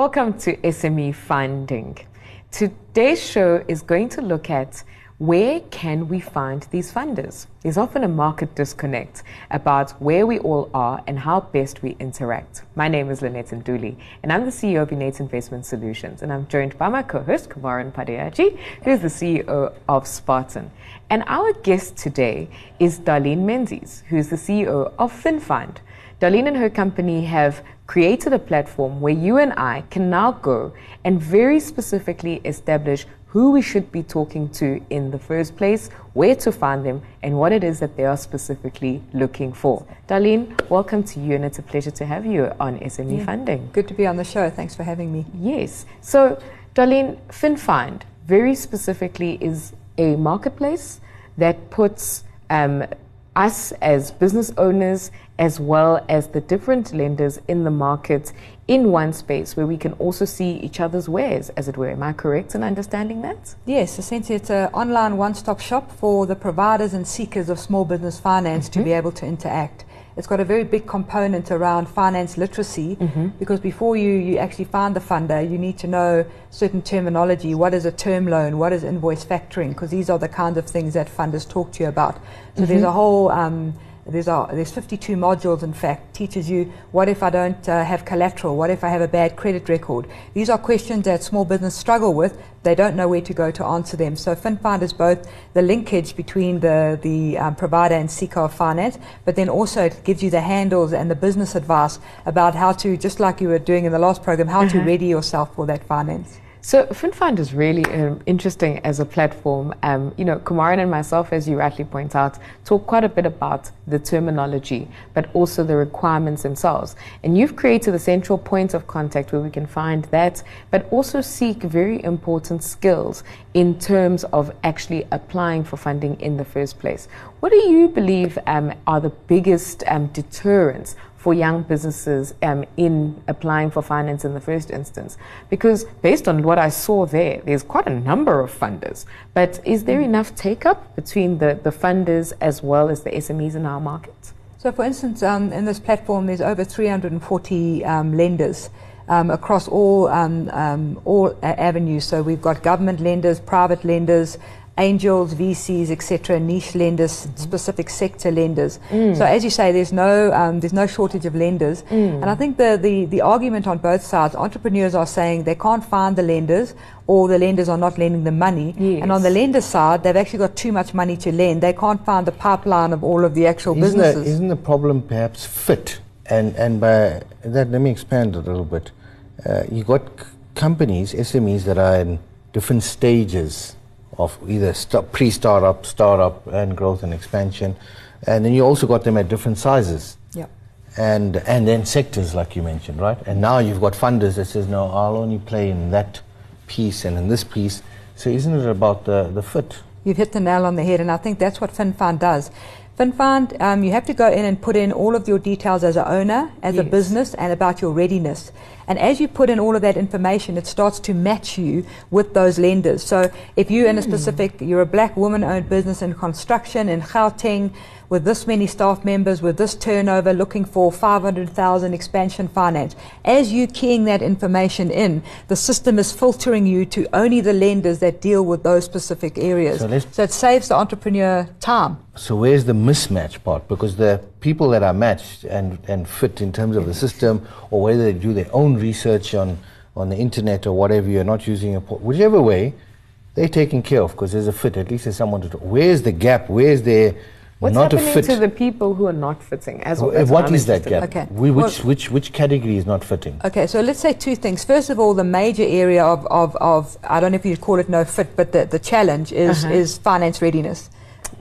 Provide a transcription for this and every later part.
Welcome to SME Funding. Today's show is going to look at where can we find these funders? There's often a market disconnect about where we all are and how best we interact. My name is Lynette Ntuli, and I'm the CEO of Innate Investment Solutions, and I'm joined by my co-host, Kumaran Padayachee, who's the CEO of Spartan. And our guest today is Darlene Menzies, who's the CEO of FinFind. Darlene and her company have created a platform where you and I can now go and very specifically establish who we should be talking to in the first place, where to find them, and what it is that they are specifically looking for. Darlene, welcome to you, and it's a pleasure to have you on SME yeah. Funding. Good to be on the show. Thanks for having me. Yes. So, Darlene, FinFind very specifically is a marketplace that puts um, us as business owners as well as the different lenders in the market in one space where we can also see each other's wares, as it were. Am I correct in understanding that? Yes, essentially it's an online one-stop shop for the providers and seekers of small business finance mm-hmm. to be able to interact. It's got a very big component around finance literacy mm-hmm. because before you, you actually find the funder, you need to know certain terminology. What is a term loan? What is invoice factoring? Because these are the kinds of things that funders talk to you about. So mm-hmm. there's a whole um, there's, there's 52 modules, in fact, teaches you what if I don't uh, have collateral? What if I have a bad credit record? These are questions that small business struggle with. They don't know where to go to answer them. So FinFind is both the linkage between the, the um, provider and seeker of finance, but then also it gives you the handles and the business advice about how to, just like you were doing in the last program, how to mm-hmm. ready yourself for that finance. So FinFind is really um, interesting as a platform. Um, you know, Kumaran and myself, as you rightly point out, talk quite a bit about the terminology, but also the requirements themselves. And you've created a central point of contact where we can find that, but also seek very important skills in terms of actually applying for funding in the first place. What do you believe um, are the biggest um, deterrents for young businesses um, in applying for finance in the first instance? Because based on what I saw there, there's quite a number of funders. But is there enough take up between the, the funders as well as the SMEs in our market? So, for instance, um, in this platform, there's over 340 um, lenders. Um, across all um, um, all avenues. So we've got government lenders, private lenders, angels, VCs, etc., niche lenders, mm-hmm. specific sector lenders. Mm. So as you say, there's no um, there's no shortage of lenders, mm. and I think the, the the argument on both sides, entrepreneurs are saying they can't find the lenders, or the lenders are not lending them money, yes. and on the lender side, they've actually got too much money to lend. They can't find the pipeline of all of the actual isn't businesses. The, isn't the problem perhaps fit? And and by that, let me expand a little bit. Uh, you got c- companies, SMEs that are in different stages of either st- pre-startup, startup, and growth and expansion, and then you also got them at different sizes. Yeah. And and then sectors like you mentioned, right? And now you've got funders that says, no, I'll only play in that piece and in this piece. So isn't it about the the fit? You've hit the nail on the head, and I think that's what FinFind does. FinFind, um, you have to go in and put in all of your details as an owner, as yes. a business, and about your readiness. And as you put in all of that information, it starts to match you with those lenders. So if you're in a hmm. specific, you're a black woman-owned business in construction in Gauteng, with this many staff members, with this turnover, looking for 500,000 expansion finance. As you keying that information in, the system is filtering you to only the lenders that deal with those specific areas. So, so it saves the entrepreneur time. So where's the mismatch part? Because the people that are matched and, and fit in terms of the system, or whether they do their own research on, on the internet or whatever, you're not using a port, whichever way, they're taken care of because there's a fit. At least there's someone to talk. Where's the gap? Where's the What's not happening to the people who are not fitting? As well, what is that gap? Okay. We, which, well, which, which category is not fitting? Okay, so let's say two things. First of all, the major area of, of, of I don't know if you'd call it no fit, but the, the challenge is, uh-huh. is finance readiness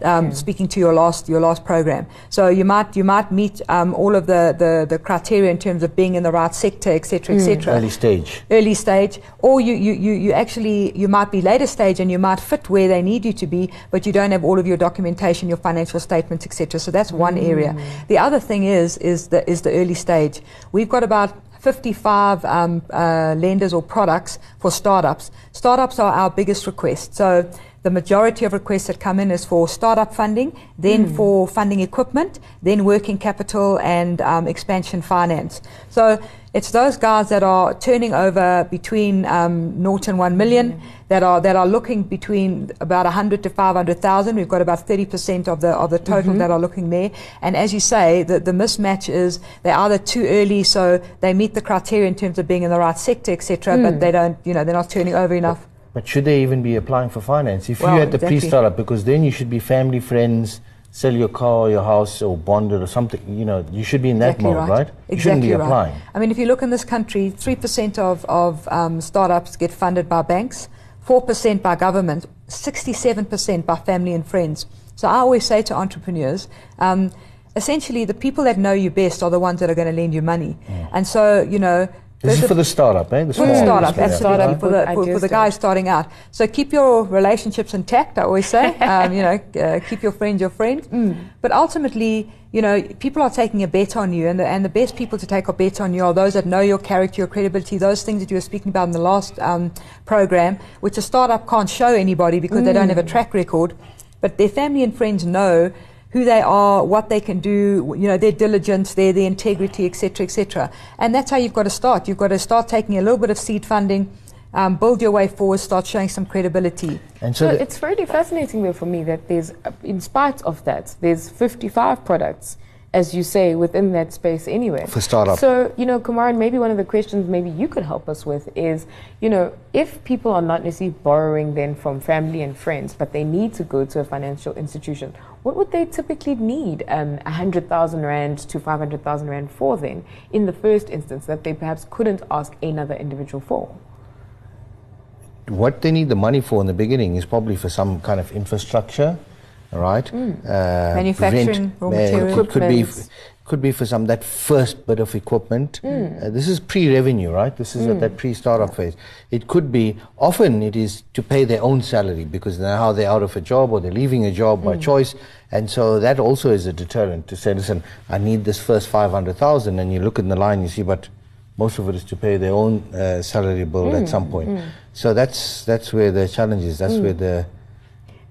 um, speaking to your last your last program. So you might you might meet um, all of the, the, the criteria in terms of being in the right sector, etc., etc. Mm. Early stage. Early stage, or you, you, you, you actually you might be later stage and you might fit where they need you to be, but you don't have all of your documentation, your financial statements, etc. So that's one mm. area. The other thing is is the is the early stage. We've got about 55 um, uh, lenders or products for startups. Startups are our biggest request. So the majority of requests that come in is for startup funding, then Hmm. for funding equipment, then working capital and um, expansion finance. So it's those guys that are turning over between um, 0 and 1 million that are that are looking between about 100 to 500,000. We've got about 30% of the of the total that are looking there. And as you say, the, the mismatch is they're either too early, so they meet the criteria in terms of being in the right sector, etc., but they don't, you know, they're not turning over enough. But should they even be applying for finance? If Well, you had the exactly. pre-startup, because then you should be family, friends, sell your car, your house, or bond it or something. You know, you should be in that Exactly mode, right. right? You Exactly shouldn't be right. applying. I mean, if you look in this country, 3% of, of um, startups get funded by banks, 4% by government, 67% by family and friends. So I always say to entrepreneurs, um, essentially the people that know you best are the ones that are going to lend you money. And so, you know, This is the- for the startup, eh? The for the startup, business, absolutely. Startup for, the, with for, for the guys starting out. So keep your relationships intact, I always say. um, you know, uh, keep your friends your friends. Mm. But ultimately, you know, people are taking a bet on you, and the, and the best people to take a bet on you are those that know your character, your credibility, those things that you were speaking about in the last um, program, which a startup can't show anybody because they don't have a track record. But their family and friends know who they are, what they can do, you know, their diligence, their, their integrity, etc., etc. And that's how you've got to start. You've got to start taking a little bit of seed funding, um, build your way forward, start showing some credibility. And so, So it's really fascinating though for me that there's, uh, in spite of that, there's 55 products, as you say, within that space anyway. For startup. So, you know, Kumaran, maybe one of the questions maybe you could help us with is, you know, if people are not necessarily borrowing then from family and friends, but they need to go to a financial institution, what would they typically need um, 100,000 Rand to 500,000 Rand for then, in the first instance, that they perhaps couldn't ask another individual for? what they need the money for in the beginning is probably for some kind of infrastructure, right? Uh, Mm. Manufacturing, raw uh, material. Could, could be could be for some that first bit of equipment. Mm. Uh, this is pre-revenue, right? This is at that pre-startup phase. It could be often it is to pay their own salary because now they're out of a job or they're leaving a job Mm. by choice, and so that also is a deterrent to say, listen, I need this first five hundred thousand, and you look in the line, you see, but most of it is to pay their own uh, salary bill at some point. So that's that's where the challenge is. That's where the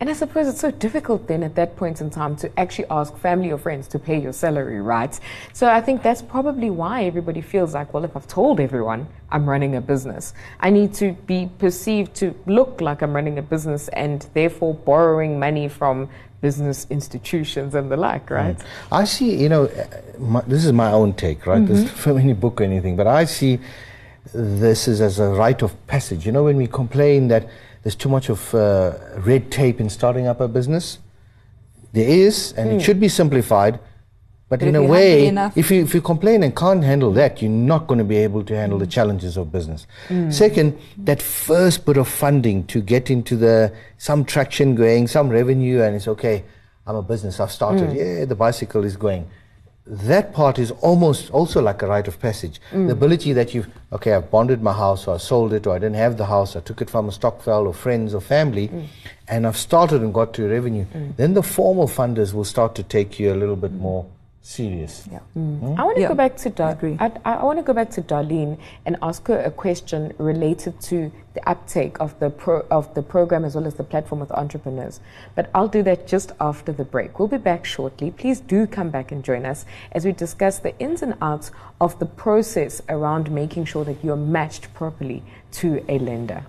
And I suppose it's so difficult then at that point in time to actually ask family or friends to pay your salary, right? So I think that's probably why everybody feels like, well, if I've told everyone I'm running a business, I need to be perceived to look like I'm running a business and therefore borrowing money from business institutions and the like, right? I see. You know, my, this is my own take, right? There's not from any book or anything, but I see this is as a rite of passage. You know, when we complain that there's too much of uh, red tape in starting up a business, there is, and it should be simplified. But, But in a way, if you if you complain and can't handle that, you're not going to be able to handle the challenges of business. Second, that first bit of funding to get into the some traction going, some revenue, and it's okay. I'm a business. I've started. Yeah, the bicycle is going. That part is almost also like a rite of passage. Mm. The ability that you've okay, I've bonded my house, or I sold it, or I didn't have the house, I took it from a stokvel or friends or family, mm. and I've started and got to revenue. Mm. Then the formal funders will start to take you a little bit more serious. Yeah. Mm. I want to Yeah, go back to Dar- agree. I, I want to go back to Darlene and ask her a question related to the uptake of the pro, of the program as well as the platform with entrepreneurs. But I'll do that just after the break. We'll be back shortly. Please do come back and join us as we discuss the ins and outs of the process around making sure that you're matched properly to a lender.